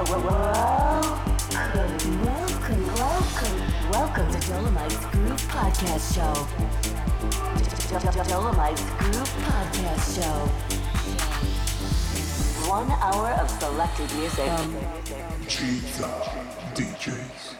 Welcome, welcome, welcome, to Dolomites Groove Podcast Show. Dolomites Podcast Show. One hour of selected music. Um, gizA DJs.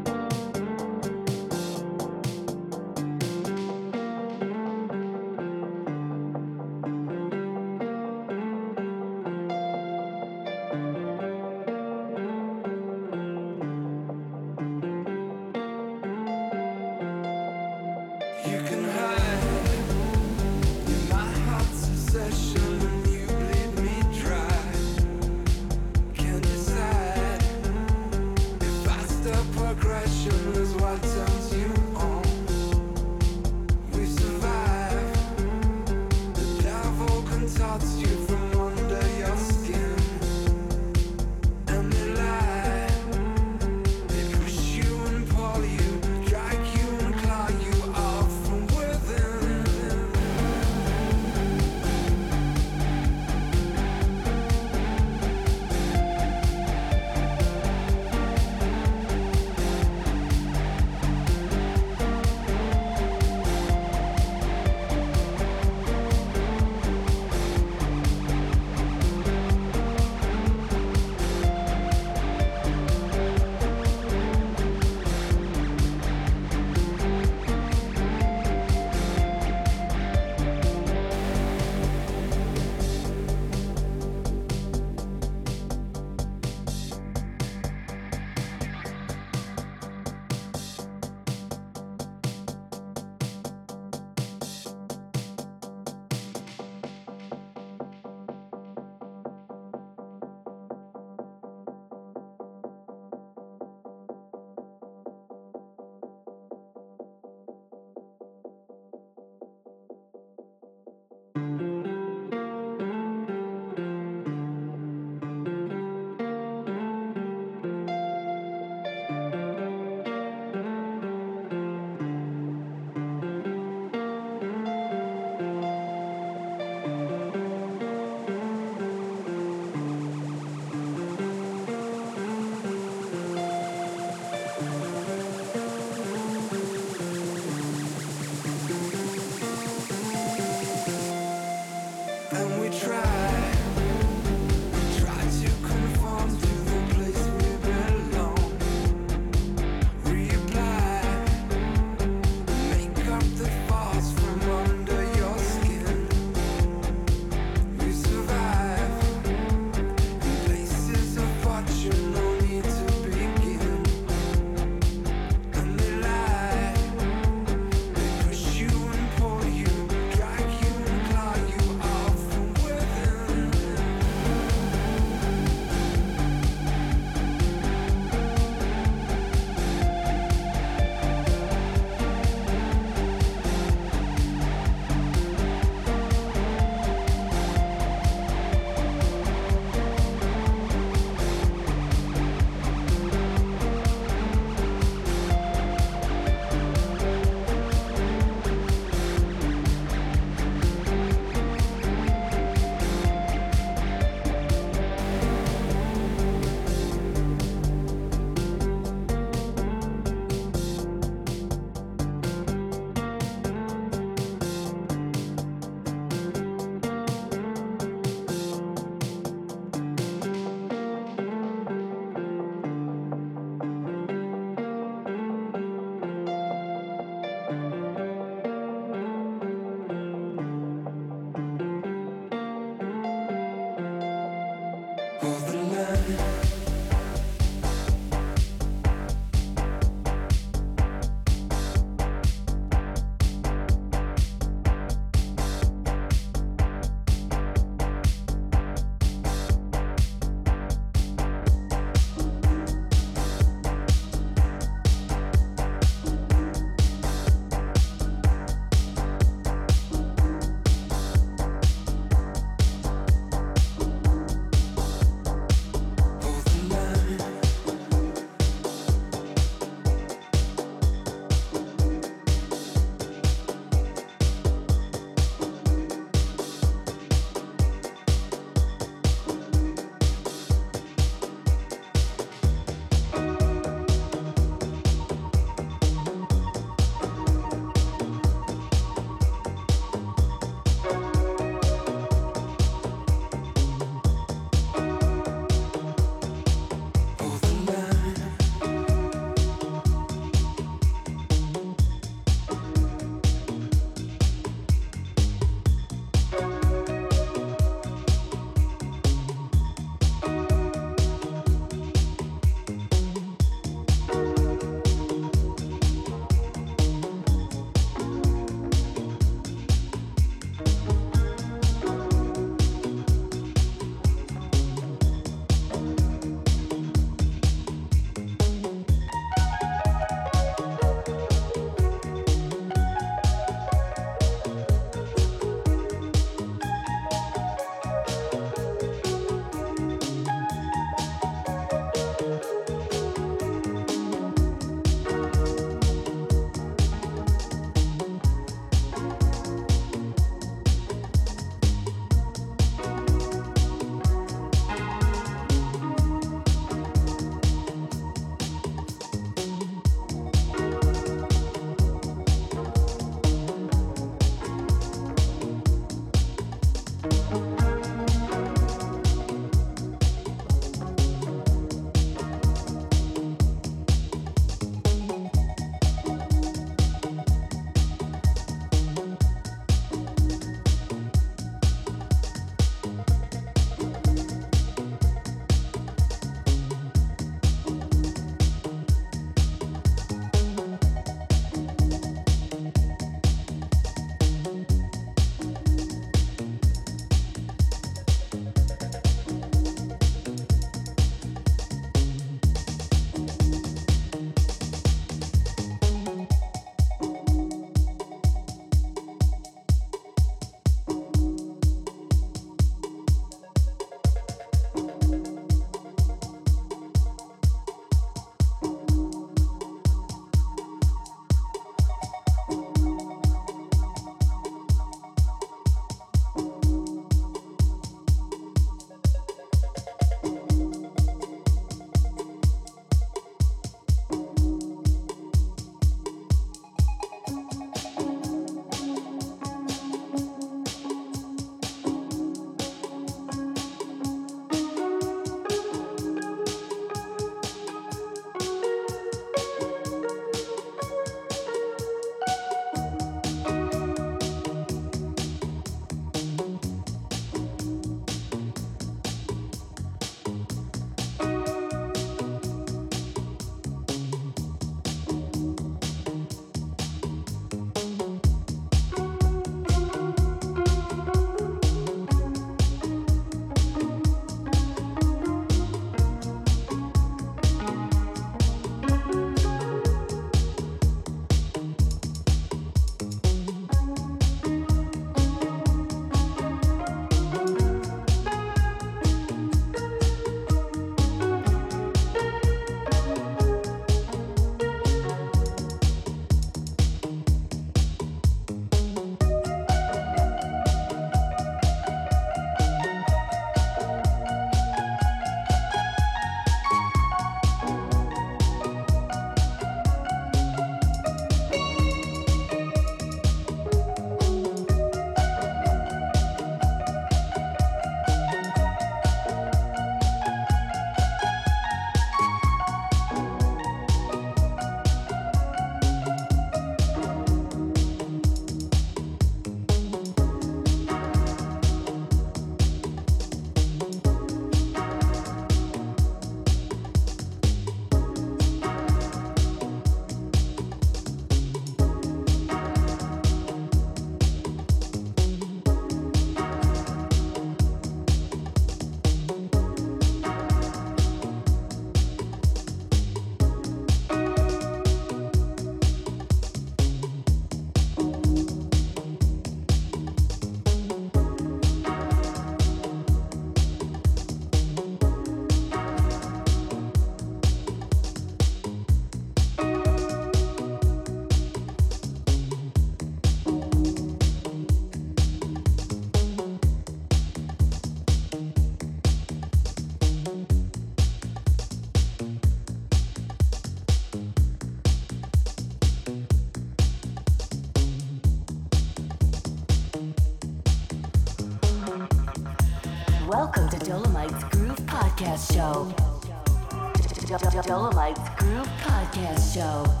Podcast Show.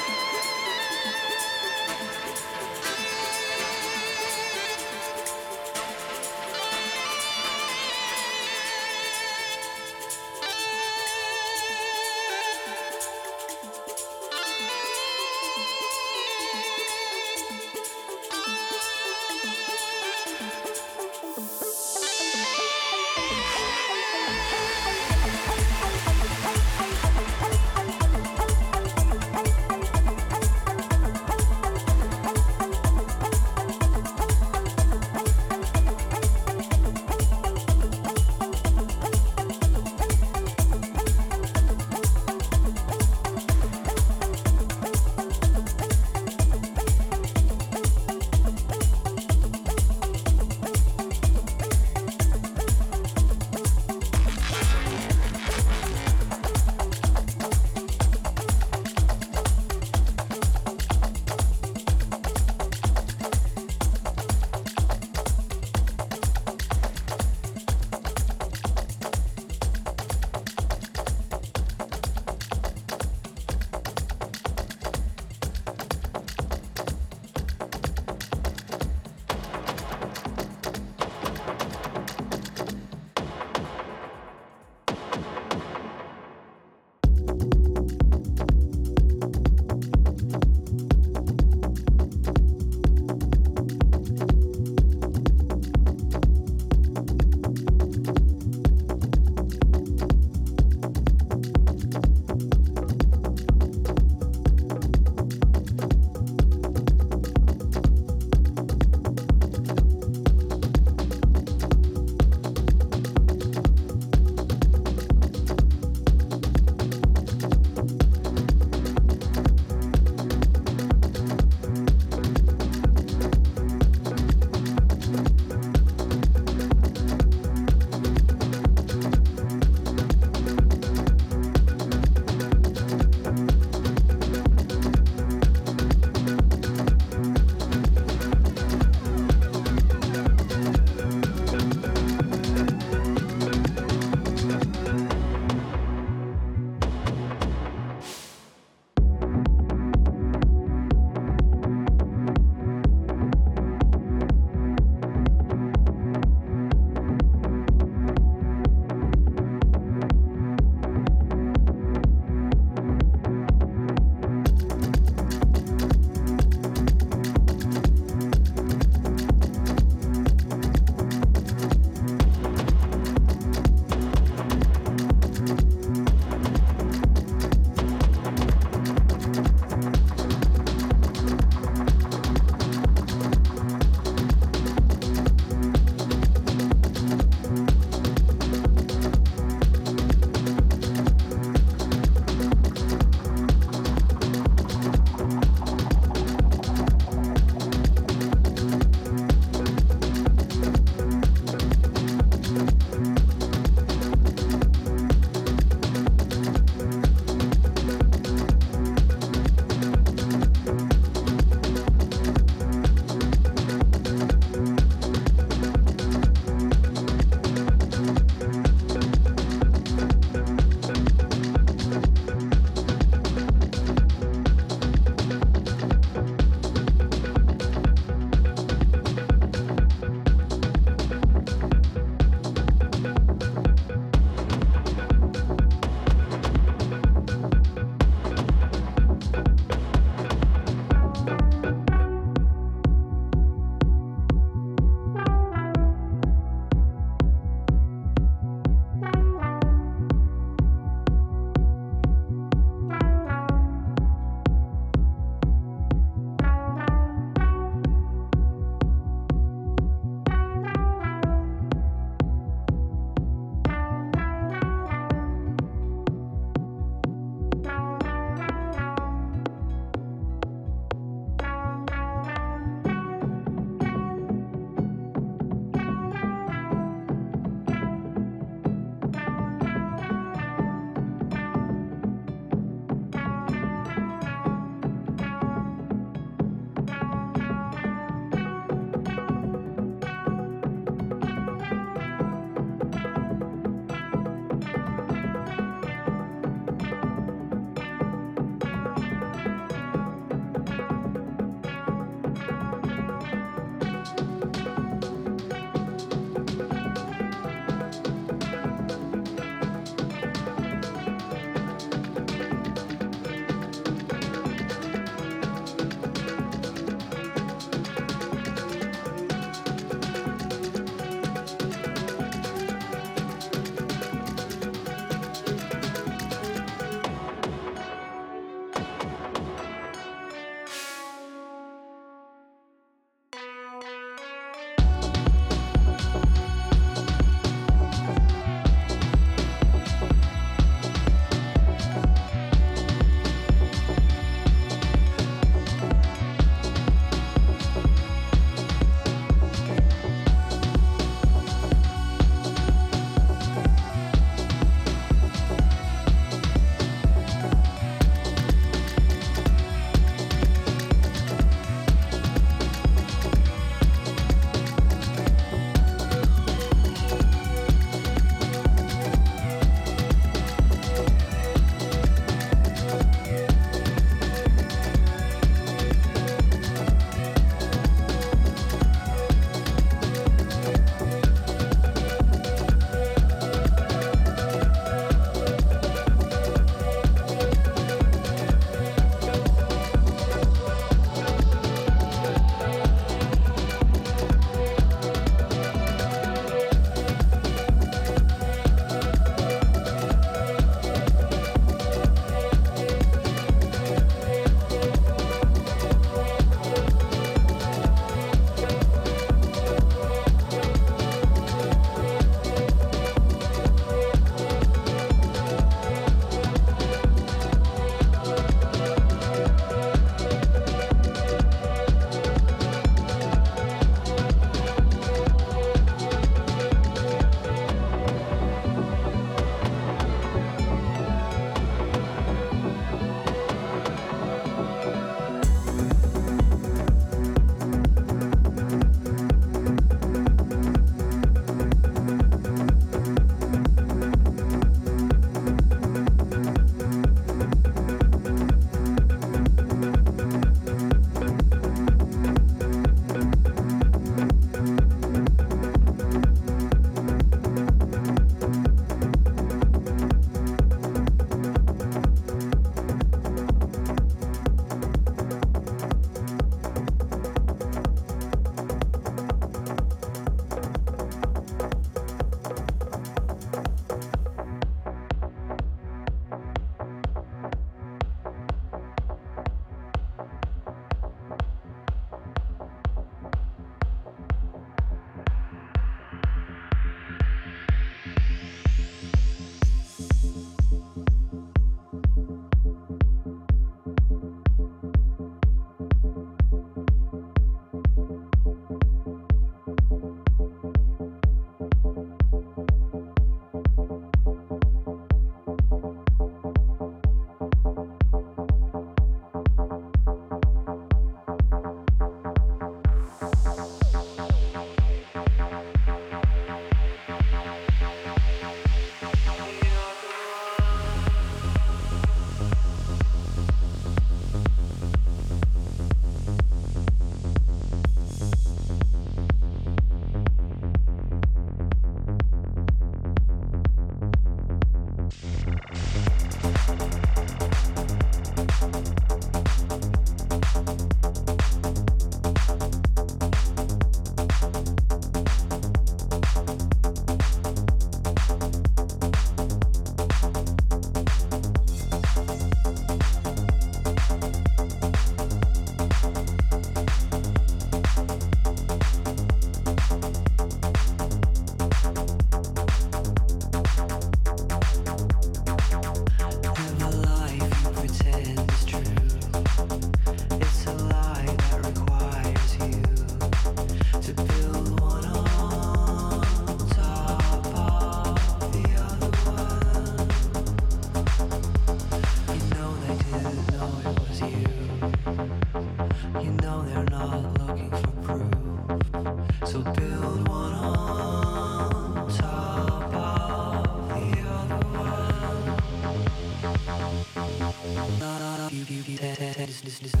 лис, лис, лис.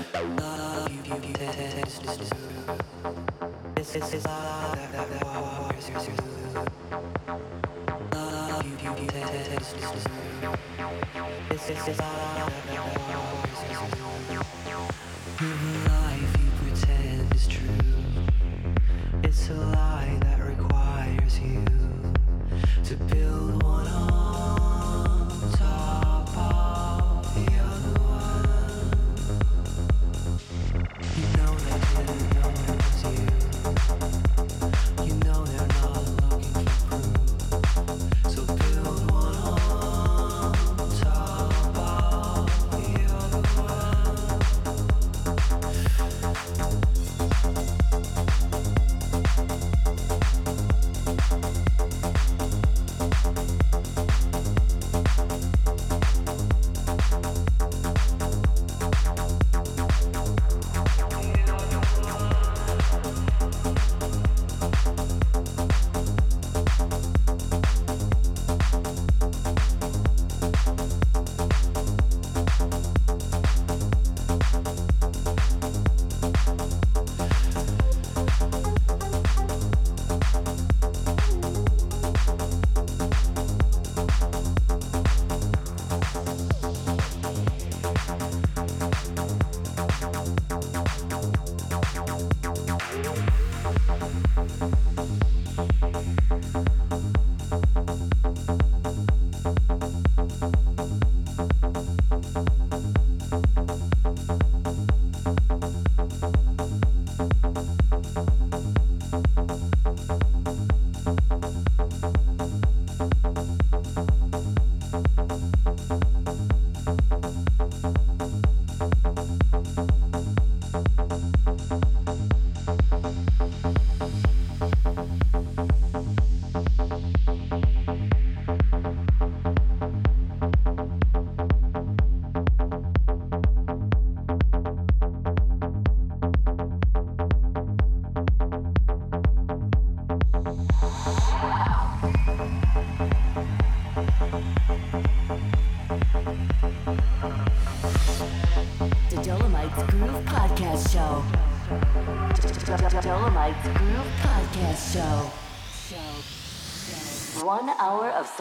One hour of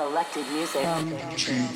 selected music. DJs.